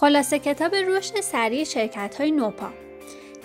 خلاصه کتاب رشد سریع شرکت های نوپا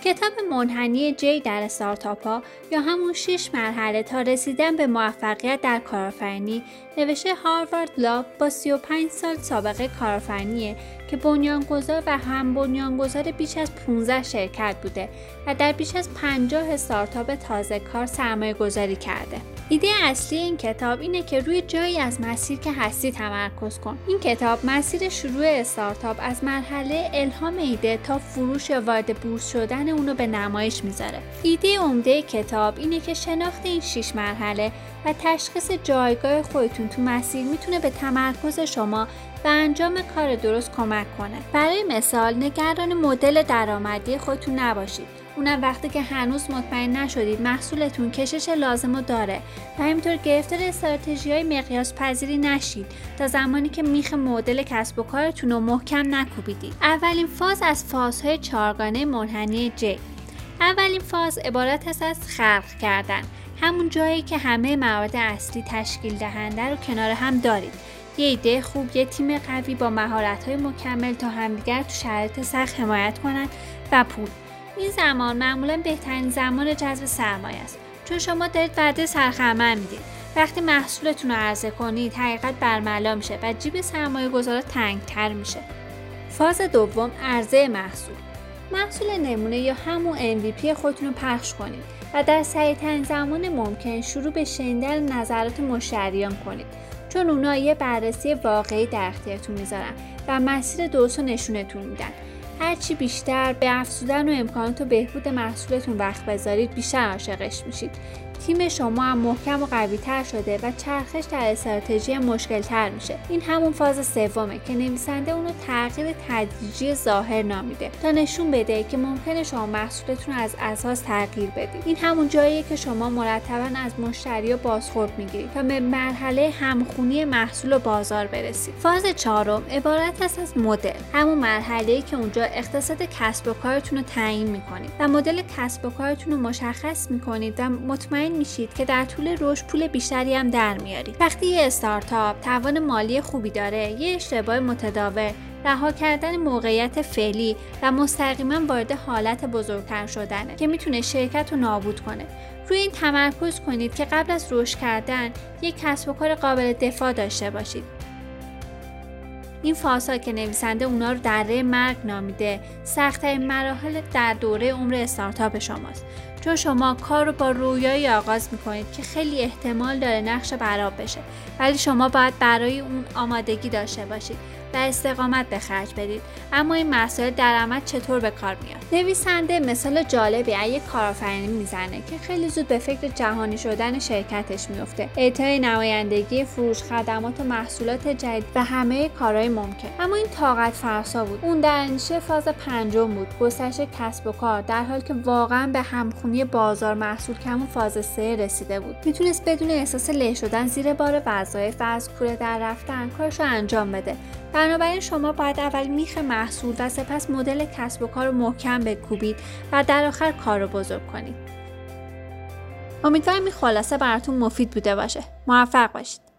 کتاب منحنی جی در استارتاپ ها یا همون 6 مرحله تا رسیدن به موفقیت در کارآفرینی نوشته هاروارد لاب با 35 سال سابقه کارآفرینیه که بنیانگذار و هم بنیانگذار بیش از 15 شرکت بوده و در بیش از 50 استارتاپ تازه کار سرمایه گذاری کرده. ایده اصلی این کتاب اینه که روی جایی از مسیر که هستی تمرکز کن. این کتاب مسیر شروع استارتاپ از مرحله الهام ایده تا فروش یا وارد بورس شدن اونو به نمایش می‌ذاره. ایده عمده کتاب اینه که شناخت این شیش مرحله و تشخیص جایگاه خودتون تو مسیر می‌تونه به تمرکز شما و انجام کار درست کمک کنه. برای مثال نگران مدل درآمدی خودتون نباشید. اونم وقتی که هنوز مطمئن نشدید محصولتون کشش لازم داره و همینطور گرفتار استراتژی های مقیاس پذیری نشید تا زمانی که میخ مدل کسب و کارتون رو محکم نکوبیدید اولین فاز از فازهای چارگانه منحنی جی اولین فاز عبارت است از خلق کردن. همون جایی که همه مواد اصلی تشکیل دهنده رو کنار هم دارید. یه ایده خوب یه تیم قوی با مهارت های مکمل تا همدیگر تو شرایط سخت حمایت کنند و پول. این زمان معمولا بهترین زمان جذب سرمایه است. چون شما دارید وعده سرخرمن می‌دید. وقتی محصولتون رو عرضه کنید حقیقت برملا میشه و جیب سرمایه گذارا تنگتر میشه. فاز دوم عرضه محصول. محصول نمونه یا همون MVP خودتون رو پخش کنید و در سریعترین زمان ممکن شروع به شنیدن نظرات مشتریان کنید. چون اونا یه بررسی واقعی در اختیارتون می‌ذارن و مسیر درست رو نشونتون میدن. هرچی بیشتر به افزودن و امکانات و بهبود محصولتون وقت بذارید بیشتر عاشقش میشید. تیم شما هم محکم و قوی تر شده و چرخش در استراتژی مشکل تر میشه. این همون فاز سومه که نویسنده اونو تغییر تدریجی ظاهر نامیده تا نشون بده که ممکنه شما محصولتون از اساس تغییر بدید. این همون جاییه که شما مرتبا از مشتری و بازخورد می‌گیرید تا به مرحله همخونی محصول و بازار برسید. فاز چهارم عبارت است از مدل. همون مرحله که اونجا اقتصاد کسب و کارتون رو تعیین می‌کنید و مدل کسب و کارتون رو مشخص می‌کنید و مطمئن میشید که در طول رشد پول بیشتری هم در میارید. وقتی یه استارتاپ توان مالی خوبی داره یه اشتباه متداول رها کردن موقعیت فعلی و مستقیما وارد حالت بزرگتر شدنه که می‌تونه شرکت رو نابود کنه. روی این تمرکز کنید که قبل از رشد کردن یک کسب و کار قابل دفاع داشته باشید. این فازها که نویسنده اونا رو دره مرگ نامیده. سختترین مراحل در دوره عمر استارتاپ شماست. چون شما کار رو با رویایی آغاز می‌کنید که خیلی احتمال داره نقش براب بشه. ولی شما باید برای اون آمادگی داشته باشید و استقامت به خرج بدید. اما این مسائل در عمل چطور به کار میاد؟ نویسنده مثال جالبی از یک کارآفرینی می‌زنه که خیلی زود به فکر جهانی شدن شرکتش میفته اعطای نمایندگی فروش خدمات و محصولات جدید و همه کارهای ممکن. اما این طاقت فرسا بود. اون در فاز پنجم بود. گسترش کسب و کار در حالی که واقعا به همخونی بازار محصول کمون فاز سه رسیده بود می‌تونست بدون احساس له شدن زیر بار وظایف و از کوره در رفتن کارش رو انجام بده بنابراین شما باید اول میخ محصول و سپس مدل کسب و کار رو محکم بکوبید و در آخر کار رو بزرگ کنید. امیدوارم این خلاصه براتون مفید بوده باشه. موفق باشید.